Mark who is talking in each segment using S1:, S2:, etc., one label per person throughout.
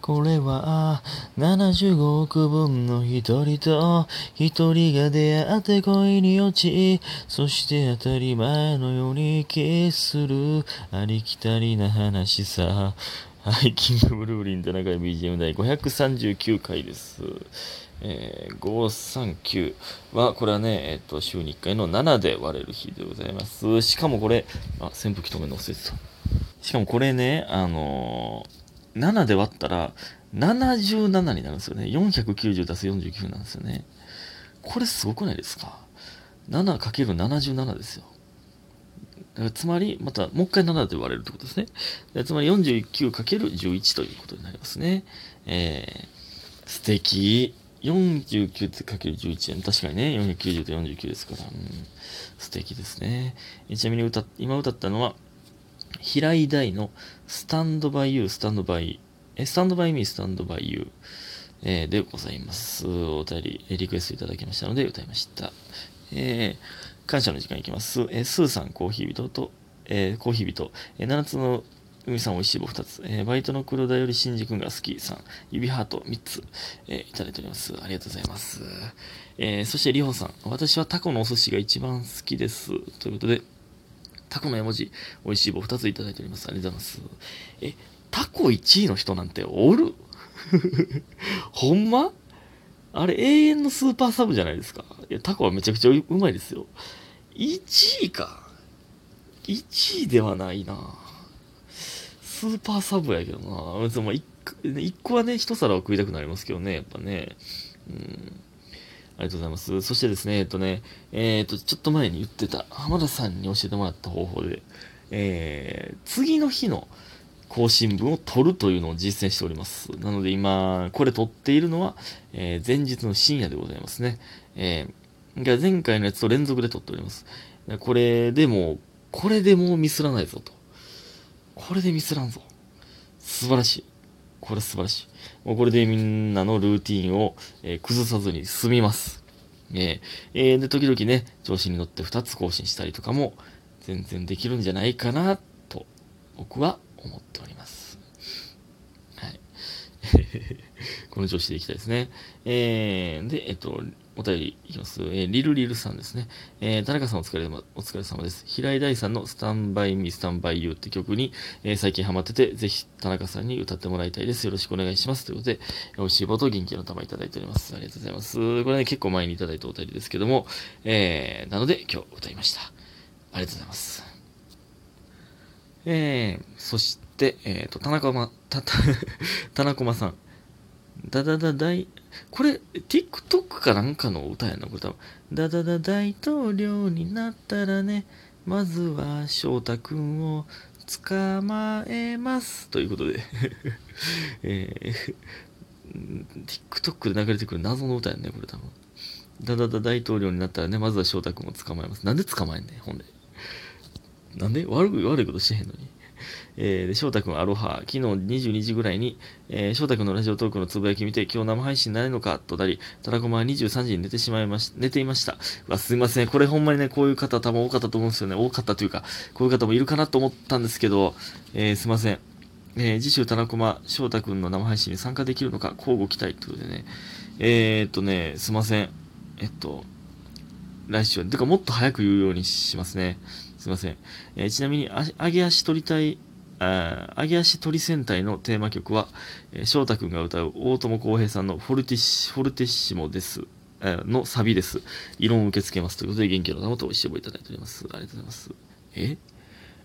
S1: これは75億分の一人と一人が出会って恋に落ちそして当たり前のようにキスするありきたりな話さはい、キングブルーリン田中 BGM 第539回です。えー、539は、これはね、えっ、と、週に1回の7で割れる日でございます。しかもこれ、あ、扇風機止めの忘れてた。しかもこれね、あのー、7で割ったら、77になるんですよね。490足す49なんですよね。これすごくないですか ?7×77 ですよ。つまり、また、もう一回7で割れるってことですね。つまり 49×11 ということになりますね。えー、素敵。49×11 円。確かにね、490と49ですから。うん、素敵ですね。ちなみに歌、今歌ったのは、平井大のスタンドバイユー、スタンドバイ、え、スタンドバイミー、スタンドバイユー、えー、でございます。お便り、リクエストいただきましたので歌いました。えー、感謝の時間いきます。えー、スーさん、コーヒー人と、えー、コーヒー人、えー、七つの海さんおいしい棒2つ、えー、バイトの黒田より新次君が好きさん、指ハート3つ、えー、いただいております。ありがとうございます。えー、そしてりほさん、私はタコのお寿司が一番好きです。ということで、タコの絵文字、美味しい棒2ついただいております。ありがとうございます。え、タコ1位の人なんておる？ほんま？あれ永遠のスーパーサブじゃないですか。いや、タコはめちゃくちゃうまいですよ。1位か。1位ではないな。スーパーサブやけどな。別にも 1, 1個はね、1皿は食いたくなりますけどね、やっぱね。うん。ありがとうございます。そしてですね、えっとね、えー、っと、ちょっと前に言ってた、浜田さんに教えてもらった方法で、えー、次の日の更新分を取るというのを実践しております。なので今、これ取っているのは、えー、前日の深夜でございますね。えー、前回のやつと連続で取っております。これでも、これでもうミスらないぞと。これでミスらんぞ。素晴らしい。これ素晴らしい。もうこれでみんなのルーティンを、え、崩さずに済みます。えー、えー、で、時々ね、調子に乗って2つ更新したりとかも全然できるんじゃないかなと、僕は思っております。はい。この調子でいきたいですね。えー、で、えっと、お便りいきます。えー、リルリルさんですね。えー、田中さんお疲れ様、お疲れ様です。平井大さんのスタンバイミスタンバイユーって曲に、えー、最近ハマってて、ぜひ田中さんに歌ってもらいたいです。よろしくお願いします。ということで、美味しい棒と元気の玉いただいております。ありがとうございます。これね、結構前にいただいたお便りですけども、えー、なので今日歌いました。ありがとうございます。えー、そして、えっ、ー、と、田中ま、た、た、田中まさん。だだだだい、これ、TikTok かなんかの歌やな、これ多分。だだだ大統領になったらね、まずは翔太くんを捕まえます。ということで、えー、TikTok で流れてくる謎の歌やね、これ多分。だだだ大統領になったらね、まずは翔太くんを捕まえます。なんで捕まえんねん、ほんで。なんで悪い、悪いことしてへんのに。えー、で、翔太くんアロハ、昨日22時ぐらいに、えー、翔太くんのラジオトークのつぶやき見て、今日生配信ないのかとなり、タラコマは23時に寝てしまいまし、寝ていました。わ、すいません。これほんまにね、こういう方多分多かったと思うんですよね。多かったというか、こういう方もいるかなと思ったんですけど、えー、すいません。えー、次週タラコマ、翔太くんの生配信に参加できるのか、交互期待ということでね。えー、っとね、すいません。えっと、来週は、てかもっと早く言うようにしますね。すいません。えー、ちなみに、あ揚げ足取りたい、あ揚げ足鳥戦隊のテーマ曲は、えー、翔太くんが歌う大友康平さんのフォルティッシフォルティッシモです。え、のサビです。異論を受け付けます。ということで、元気の玉とおいしいただいております。ありがとうございます。え？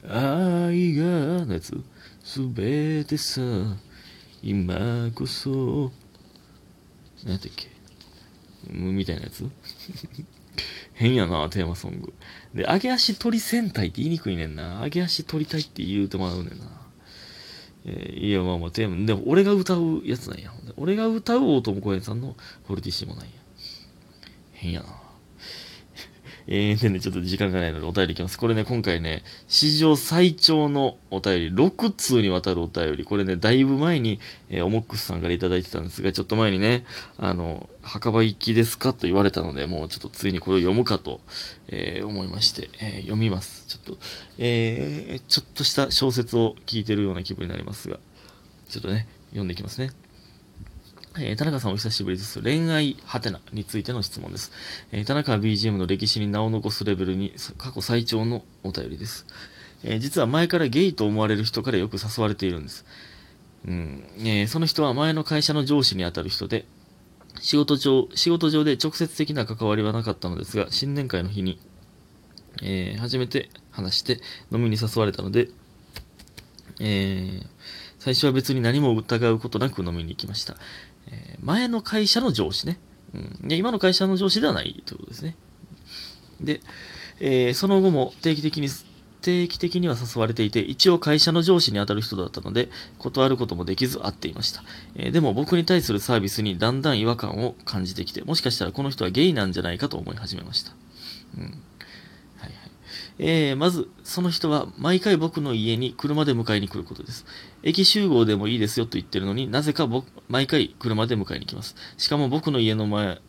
S1: 愛がのやつすべてさ、今こそ、何やったっけ？みたいなやつ？変やな、テーマソング。で、揚げ足取り戦隊って言いにくいねんな。揚げ足取りたいって言うてもらうねんな。えー、いや、まあまあ、テーマ、でも俺が歌うやつなんや。俺が歌う大友公園さんのフォルティッシモなんや。変やな。えー、でね、ちょっと時間がないのでお便りいきます。これね、今回ね、史上最長のお便り、6通にわたるお便り、これね、だいぶ前に、えー、オモックスさんからいただいてたんですが、ちょっと前にね、あの、墓場行きですかと言われたので、もうちょっとついにこれを読むかと、えー、思いまして、えー、読みます。ちょっと、えー、ちょっとした小説を聞いてるような気分になりますが、ちょっとね、読んでいきますね。えー、田中さんお久しぶりです。恋愛ハテナについての質問です。え、田中 BGM の歴史に名を残すレベルに過去最長のお便りです。え、実は前からゲイと思われる人からよく誘われているんです。うんえその人は前の会社の上司にあたる人で、仕事上、仕事上で直接的な関わりはなかったのですが、新年会の日に、え初めて話して飲みに誘われたので、え最初は別に何も疑うことなく飲みに行きました。え、前の会社の上司ね。うん、で今の会社の上司ではないということですね。で、えー、その後も定期的に、定期的には誘われていて、一応会社の上司に当たる人だったので、断ることもできず会っていました。えー、でも僕に対するサービスにだんだん違和感を感じてきて、もしかしたらこの人はゲイなんじゃないかと思い始めました。うんえー、まず、その人は毎回僕の家に車で迎えに来ることです。駅集合でもいいですよと言ってるのになぜか僕、毎回車で迎えに来ます。しかも僕の家の前、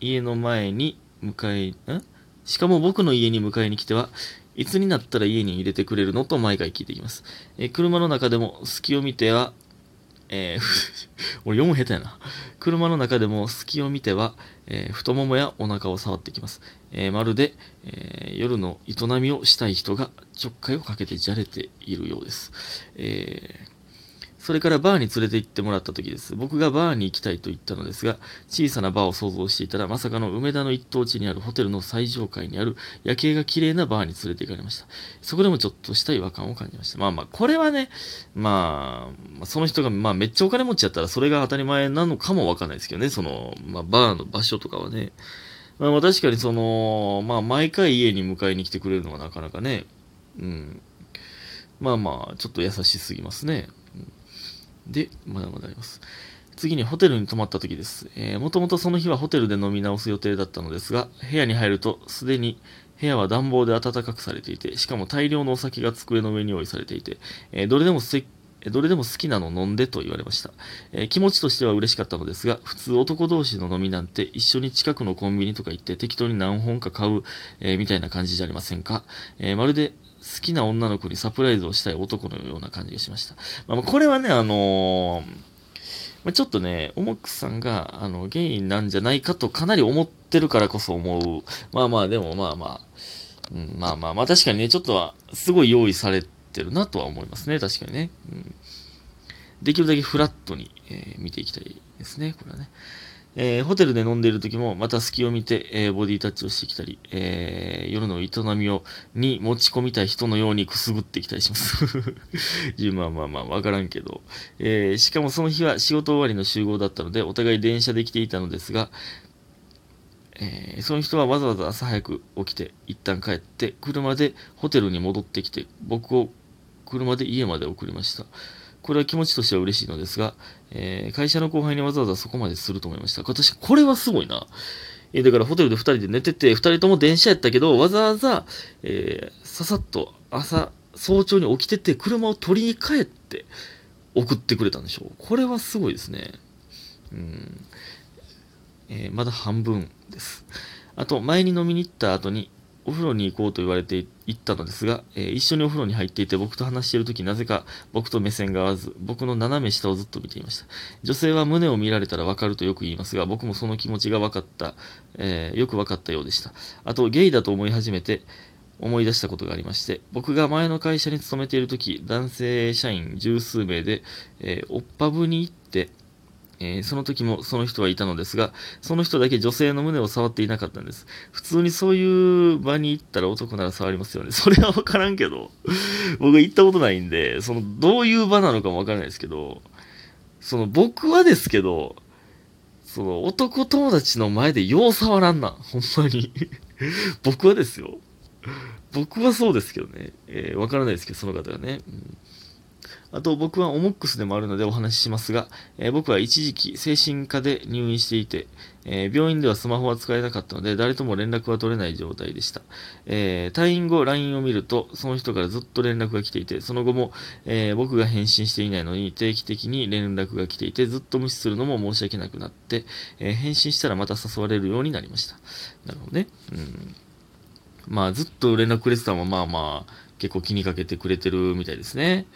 S1: 家の前に迎え、んしかも僕の家に迎えに来ては、いつになったら家に入れてくれるのと毎回聞いてきます。えー、車の中でも隙を見ては、えー、俺読む下手やな。車の中でも隙を見ては、えー、太ももやお腹を触ってきます。えー、まるで、えー、夜の営みをしたい人がちょっかいをかけてじゃれているようです。えそれからバーに連れて行ってもらった時です。僕がバーに行きたいと言ったのですが、小さなバーを想像していたら、まさかの梅田の一等地にあるホテルの最上階にある夜景が綺麗なバーに連れて行かれました。そこでもちょっとした違和感を感じました。まあまあ、これはね、まあ、その人が、まあめっちゃお金持ちやったらそれが当たり前なのかもわかんないですけどね、その、まあバーの場所とかはね。まあ確かにその、まあ毎回家に迎えに来てくれるのはなかなかね、うん。まあまあ、ちょっと優しすぎますね。で、まだまだあります。次にホテルに泊まった時です。えー、もともとその日はホテルで飲み直す予定だったのですが、部屋に入るとすでに部屋は暖房で暖かくされていて、しかも大量のお酒が机の上に用意されていて、えー、どれでもどれでも好きなの飲んでと言われました、えー、気持ちとしては嬉しかったのですが、普通男同士の飲みなんて一緒に近くのコンビニとか行って適当に何本か買う、えー、みたいな感じじゃありませんか。えー、まるで好きな女の子にサプライズをしたい男のような感じがしました。まあ、これはね、あのま、ちょっとね、オモクさんが、あの、ゲイなんじゃないかとかなり思ってるからこそ思う。まあまあ、でもまあまあ、うん、まあまあまあ、確かにね、ちょっとは、すごい用意されててるなとは思いますね、確かにね。うん、できるだけフラットに、えー、見ていきたいですね、これはね。えー、ホテルで飲んでいる時も、また隙を見て、えー、ボディタッチをしてきたり、えー、夜の営みを、に持ち込みたい人のようにくすぐってきたりします。まあまあまあ、わからんけど。えしかもその日は仕事終わりの集合だったので、お互い電車で来ていたのですが、えその人はわざわざ朝早く起きて、一旦帰って、車でホテルに戻ってきて、僕を車で家まで送りました。これは気持ちとしては嬉しいのですが、えー、会社の後輩にわざわざそこまですると思いました。私、これはすごいな。えー、だからホテルで2人で寝てて、2人とも電車やったけど、わざわざ、えー、ささっと朝、早朝に起きてて、車を取りに帰って送ってくれたんでしょう。これはすごいですね。うん。えまだ半分です。あと、前に飲みに行った後に、お風呂に行こうと言われて行ったのですが、えー、一緒にお風呂に入っていて僕と話しているときなぜか僕と目線が合わず、僕の斜め下をずっと見ていました。女性は胸を見られたらわかるとよく言いますが、僕もその気持ちが分かった、えー、よく分かったようでした。あと、ゲイだと思い始めて、思い出したことがありまして、僕が前の会社に勤めているとき、男性社員十数名で、えー、おっぱぶに行って、えー、その時もその人はいたのですが、その人だけ女性の胸を触っていなかったんです。普通にそういう場に行ったら男なら触りますよね。それはわからんけど、僕は行ったことないんで、その、どういう場なのかもわからないですけど、その、僕はですけど、その、男友達の前でよう触らんな。ほんまに。僕はですよ。僕はそうですけどね。えー、わからないですけど、その方がね。うんあと僕はオモックスでもあるのでお話ししますが、えー、僕は一時期精神科で入院していて、えー、病院ではスマホは使えなかったので誰とも連絡は取れない状態でした。えー、退院後 LINE を見るとその人からずっと連絡が来ていて、その後も、え僕が返信していないのに定期的に連絡が来ていてずっと無視するのも申し訳なくなって、え返信したらまた誘われるようになりました。なるほどね。うん。まあずっと連絡くれてたのもまあまあ結構気にかけてくれてるみたいですね。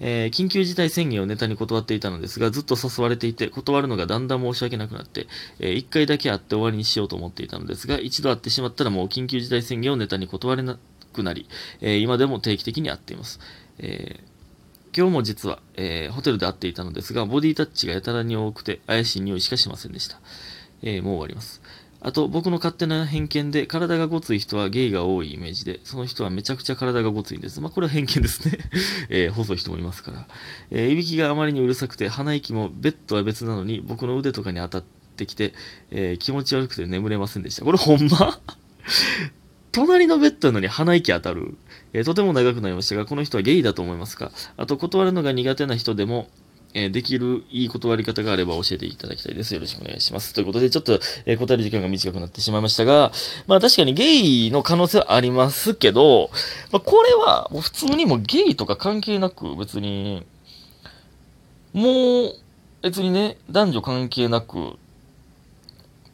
S1: えー緊急事態宣言をネタに断っていたのですが、ずっと誘われていて、断るのがだんだん申し訳なくなって、え1回だけ会って終わりにしようと思っていたのですが、一度会ってしまったらもう緊急事態宣言をネタに断れなくなり、えー今でも定期的に会っています。えー今日も実は、えーホテルで会っていたのですが、ボディタッチがやたらに多くて、怪しい匂いしかしませんでした。えーもう終わります。あと、僕の勝手な偏見で、体がごつい人はゲイが多いイメージで、その人はめちゃくちゃ体がごついんです。まあ、これは偏見ですね。えー細い人もいますから。えーいびきがあまりにうるさくて、鼻息もベッドは別なのに、僕の腕とかに当たってきて、えー気持ち悪くて眠れませんでした。これほんま？隣のベッドなのに鼻息当たる。えーとても長くなりましたが、この人はゲイだと思いますか？あと、断るのが苦手な人でも、えーできるいい断り方があれば教えていただきたいです。よろしくお願いします。ということで、ちょっと、えー答える時間が短くなってしまいましたが、まあ確かにゲイの可能性はありますけど、まあこれはもう普通にもゲイとか関係なく別に、もう別にね、男女関係なく、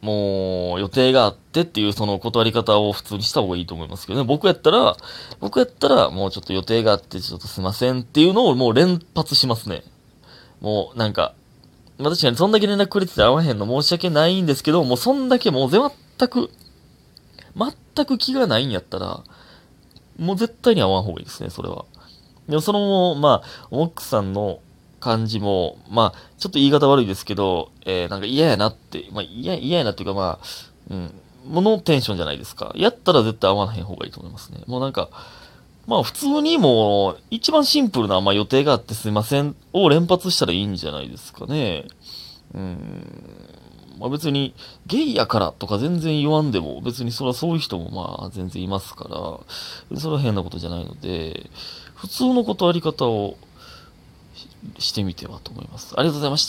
S1: もう予定があってっていうその断り方を普通にした方がいいと思いますけどね。僕やったら、僕やったらもうちょっと予定があってちょっとすいませんっていうのをもう連発しますね。もうなんか、まあ確かにそんだけ連絡くれてて会わへんの申し訳ないんですけど、もうそんだけもう全く、全く気がないんやったら、もう絶対に会わん方がいいですね、それは。でもその、まあ、奥さんの感じも、まあ、ちょっと言い方悪いですけど、えーなんか嫌やなって、まあ嫌、嫌やなっていうかまあ、うん、ものテンションじゃないですか。やったら絶対会わへん方がいいと思いますね。もうなんか、まあ普通にもう、一番シンプルな、まあ予定があってすいませんを連発したらいいんじゃないですかね。うん。まあ別に、ゲイやからとか全然言わんでも、別にそれはそういう人もまあ全然いますから、それは変なことじゃないので、普通の断り方をししてみてはと思います。ありがとうございました。